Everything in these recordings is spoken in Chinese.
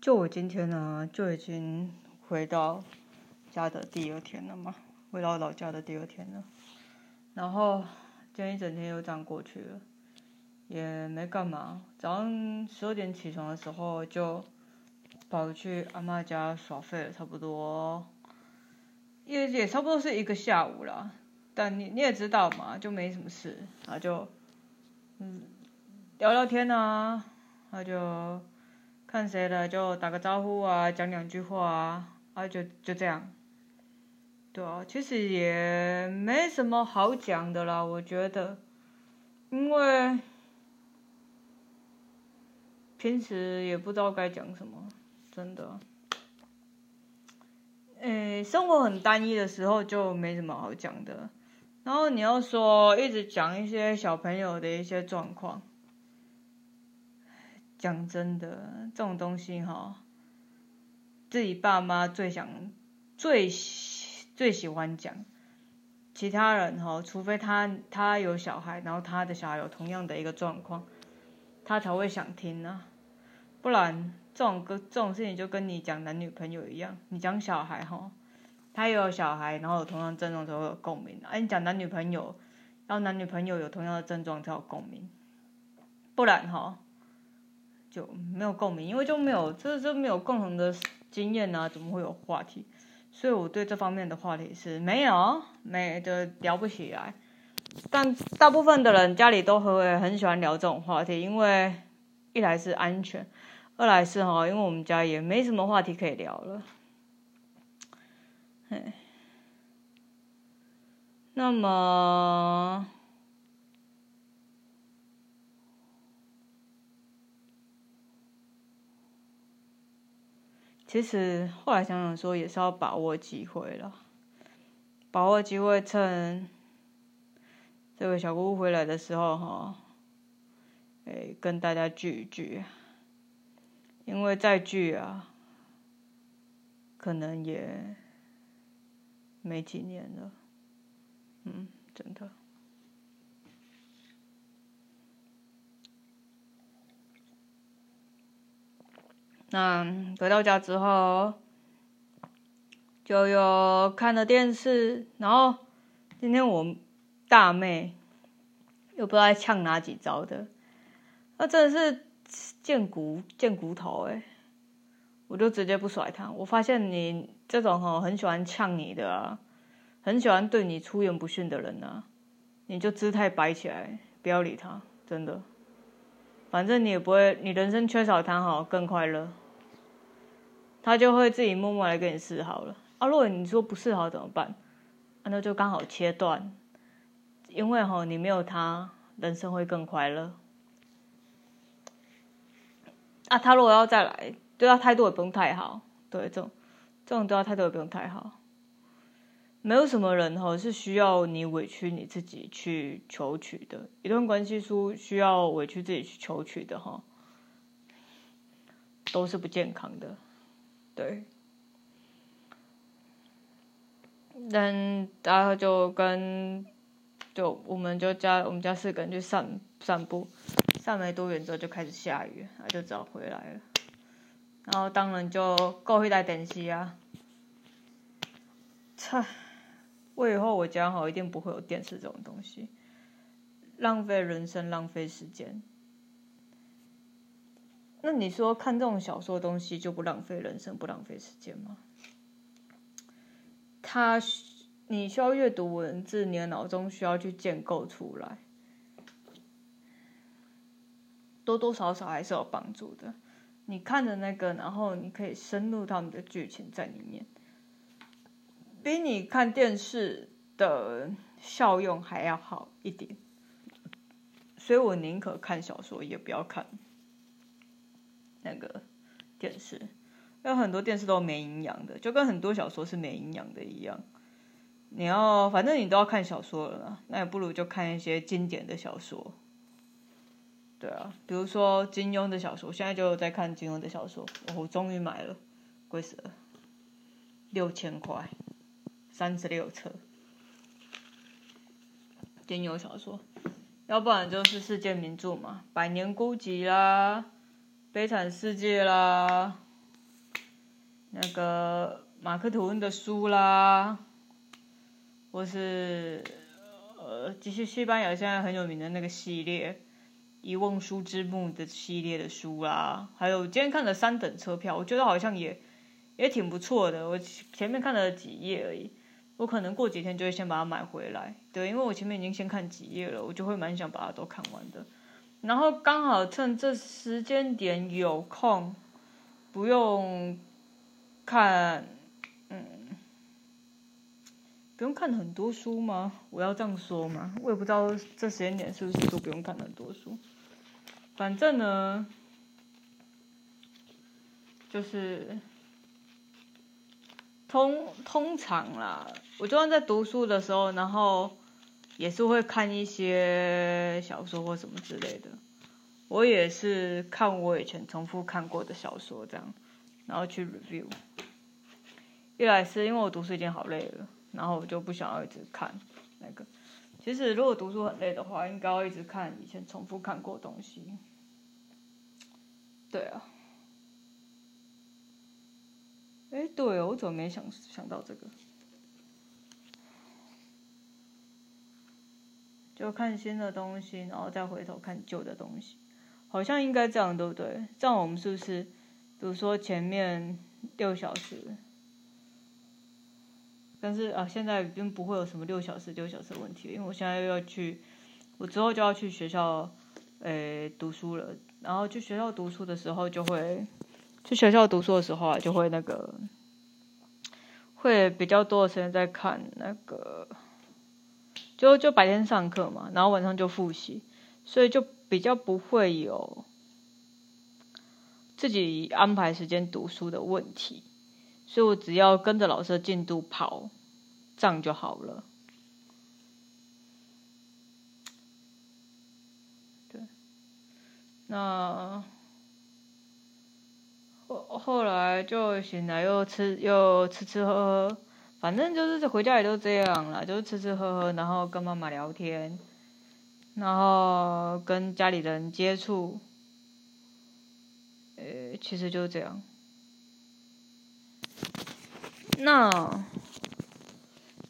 就我今天呢，就已经回到家的第二天了嘛，回到老家的第二天了。然后今天一整天又这样过去了，也没干嘛。早上十二点起床的时候，就跑去阿妈家耍废了，差不多也也差不多是一个下午了。但你你也知道嘛，就没什么事，然后就嗯聊聊天啊，然后就。看谁了就打个招呼啊，讲两句话啊，啊就就这样，对啊，其实也没什么好讲的啦，我觉得，因为平时也不知道该讲什么，真的，诶，生活很单一的时候就没什么好讲的，然后你要说一直讲一些小朋友的一些状况。讲真的，这种东西哈，自己爸妈最想、最最喜欢讲，其他人哈，除非他他有小孩，然后他的小孩有同样的一个状况，他才会想听呢。不然，这种跟这种事情就跟你讲男女朋友一样，你讲小孩哈，他也有小孩，然后有同样症状才会有共鸣。哎，你讲男女朋友，要男女朋友有同样的症状才有共鸣，不然哈。就没有共鸣，因为就没有，这这没有共同的经验啊，怎么会有话题？所以我对这方面的话题是没有，没就聊不起来。但大部分的人家里都会很喜欢聊这种话题，因为一来是安全，二来是哈，因为我们家也没什么话题可以聊了。哎，那么。其实后来想想说，也是要把握机会了，把握机会，趁这个小姑姑回来的时候，哈，哎，跟大家聚一聚，因为再聚啊，可能也没几年了，嗯，真的。那回到家之后，就有看了电视，然后今天我大妹又不知道呛哪几招的，那真的是贱骨贱骨头哎！我就直接不甩他。我发现你这种哈很喜欢呛你的啊，很喜欢对你出言不逊的人啊，你就姿态摆起来，不要理他，真的。反正你也不会，你人生缺少他好更快乐。他就会自己默默来跟你示好了啊！如果你说不示好怎么办？那就刚好切断，因为哈你没有他，人生会更快乐。啊，他如果要再来，对他态度也不用太好，对这种这种对他态度也不用太好。没有什么人哈是需要你委屈你自己去求取的，一段关系书需要委屈自己去求取的哈，都是不健康的。对，然后就跟就我们就家我们家四个人去散散步，散没多远之后就开始下雨，他就只好回来了。然后当然就够一台电视啊，操！我以后我家好一定不会有电视这种东西，浪费人生，浪费时间。那你说看这种小说的东西就不浪费人生、不浪费时间吗？他，你需要阅读文字，你的脑中需要去建构出来，多多少少还是有帮助的。你看的那个，然后你可以深入他们的剧情在里面，比你看电视的效用还要好一点。所以我宁可看小说，也不要看。那个电视，有很多电视都没营养的，就跟很多小说是没营养的一样。你要反正你都要看小说了嘛，那也不如就看一些经典的小说。对啊，比如说金庸的小说，现在就在看金庸的小说，我终于买了，贵死了，六千块，三十六册金庸小说，要不然就是世界名著嘛，《百年孤寂》啦。悲惨世界啦，那个马克吐温的书啦，或是呃，其实西班牙现在很有名的那个系列《遗忘书之墓》的系列的书啦，还有今天看的三等车票，我觉得好像也也挺不错的。我前面看了几页而已，我可能过几天就会先把它买回来。对，因为我前面已经先看几页了，我就会蛮想把它都看完的。然后刚好趁这时间点有空，不用。看，嗯，不用看很多书吗？我要这样说吗？我也不知道这时间点是不是都不用看很多书。反正呢，就是通通常啦，我就算在读书的时候，然后也是会看一些小说或什么之类的。我也是看我以前重复看过的小说这样。然后去 review，一来是因为我读书已经好累了，然后我就不想要一直看那个。其实如果读书很累的话，应该要一直看以前重复看过东西。对啊。哎，对，哦我怎么没想想到这个？就看新的东西，然后再回头看旧的东西，好像应该这样，对不对？这样我们是不是？比如说前面六小时，但是啊，现在已经不会有什么六小时、六小时的问题，因为我现在又要去，我之后就要去学校，诶，读书了。然后去学校读书的时候，就会去学校读书的时候啊，就会那个，会比较多的时间在看那个，就就白天上课嘛，然后晚上就复习，所以就比较不会有。自己安排时间读书的问题，所以我只要跟着老师的进度跑，这样就好了。对，那后后来就醒来又吃又吃吃喝喝，反正就是回家也都这样了，就是吃吃喝喝，然后跟妈妈聊天，然后跟家里人接触。呃，其实就是这样。那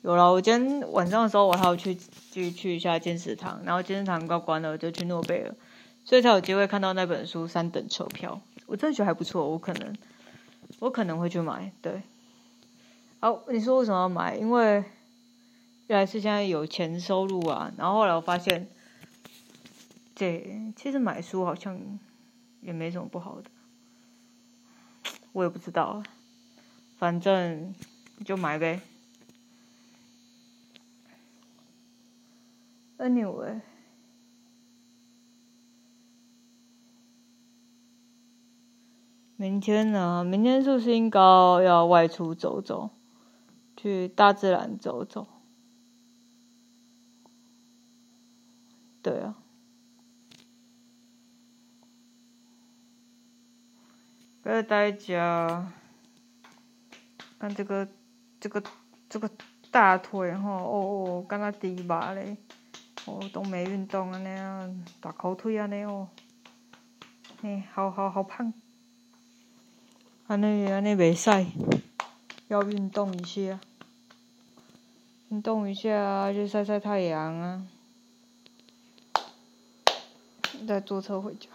有了，我今天晚上的时候，我还要去去去一下健身堂，然后健身堂要关了，我就去诺贝尔，所以才有机会看到那本书《三等车票》。我真的觉得还不错，我可能我可能会去买。对，哦，你说为什么要买？因为原来是现在有钱收入啊。然后后来我发现，这，其实买书好像也没什么不好的。我也不知道，反正就买呗。Anyway，明天呢？明天是不是应该要外出走走，去大自然走走？对啊。不要待家，看这个，这个，这个大腿吼，哦哦，敢若猪肉咧，哦，都没运动安尼啊，大烤腿安尼哦，嘿，好好好胖，安尼安尼袂使，要运动一下，运动一下啊去晒晒太阳啊，再坐车回家。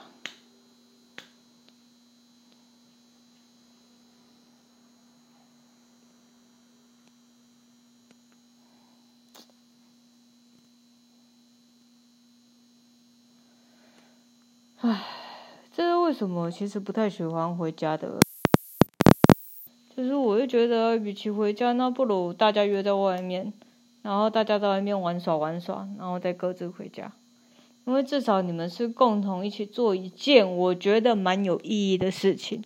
唉，这是为什么？其实不太喜欢回家的，就是我就觉得，与其回家，那不如大家约在外面，然后大家在外面玩耍玩耍，然后再各自回家，因为至少你们是共同一起做一件我觉得蛮有意义的事情，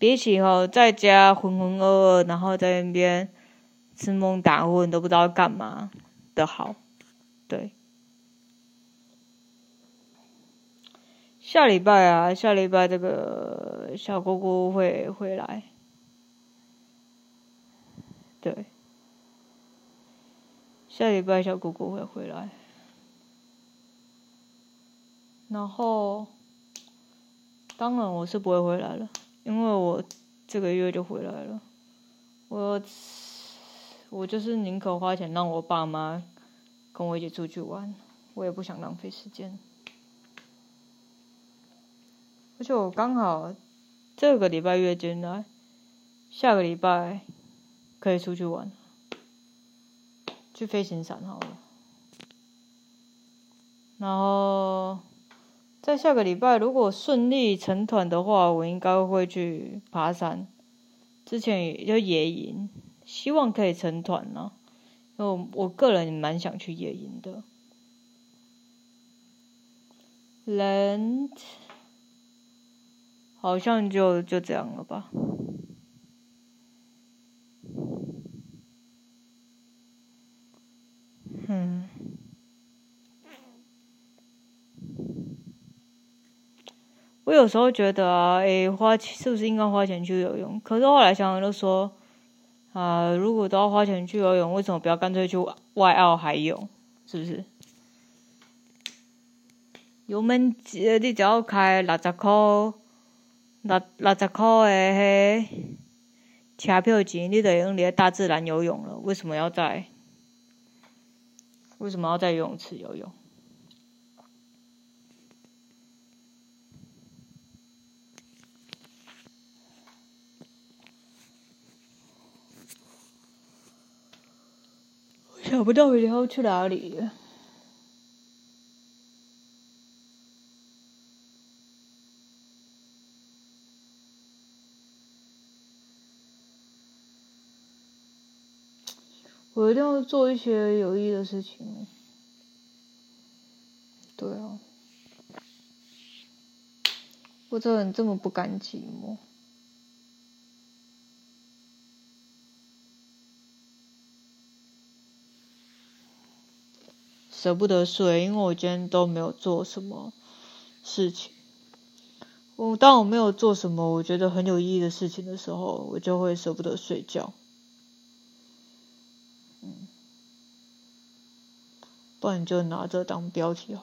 比起哈在家浑浑噩噩，然后在那边吃梦打混都不知道干嘛的好，对。下礼拜啊，下礼拜这个小姑姑会回来，对，下礼拜小姑姑会回来，然后，当然我是不会回来了，因为我这个月就回来了。我我就是宁可花钱让我爸妈跟我一起出去玩，我也不想浪费时间。而且我刚好这个礼拜月经来，下个礼拜可以出去玩，去飞行伞好了。然后在下个礼拜如果顺利成团的话，我应该会去爬山。之前也就野营，希望可以成团呢。因为我个人蛮想去野营的。人好像就就这样了吧。嗯。我有时候觉得啊，诶，花钱是不是应该花钱去游泳？可是后来想想就说，啊，如果都要花钱去游泳，为什么不要干脆去外澳海泳？是不是？油门，你只要开六十块，六六十块的迄车票钱，你就用你的大自然游泳了。为什么要在？为什么要在游泳池游泳？想不到要去哪里。我一定要做一些有益的事情。对啊，我这人这么不甘寂寞。舍不得睡，因为我今天都没有做什么事情。我当我没有做什么我觉得很有意义的事情的时候，我就会舍不得睡觉。不然就拿这当标题哦。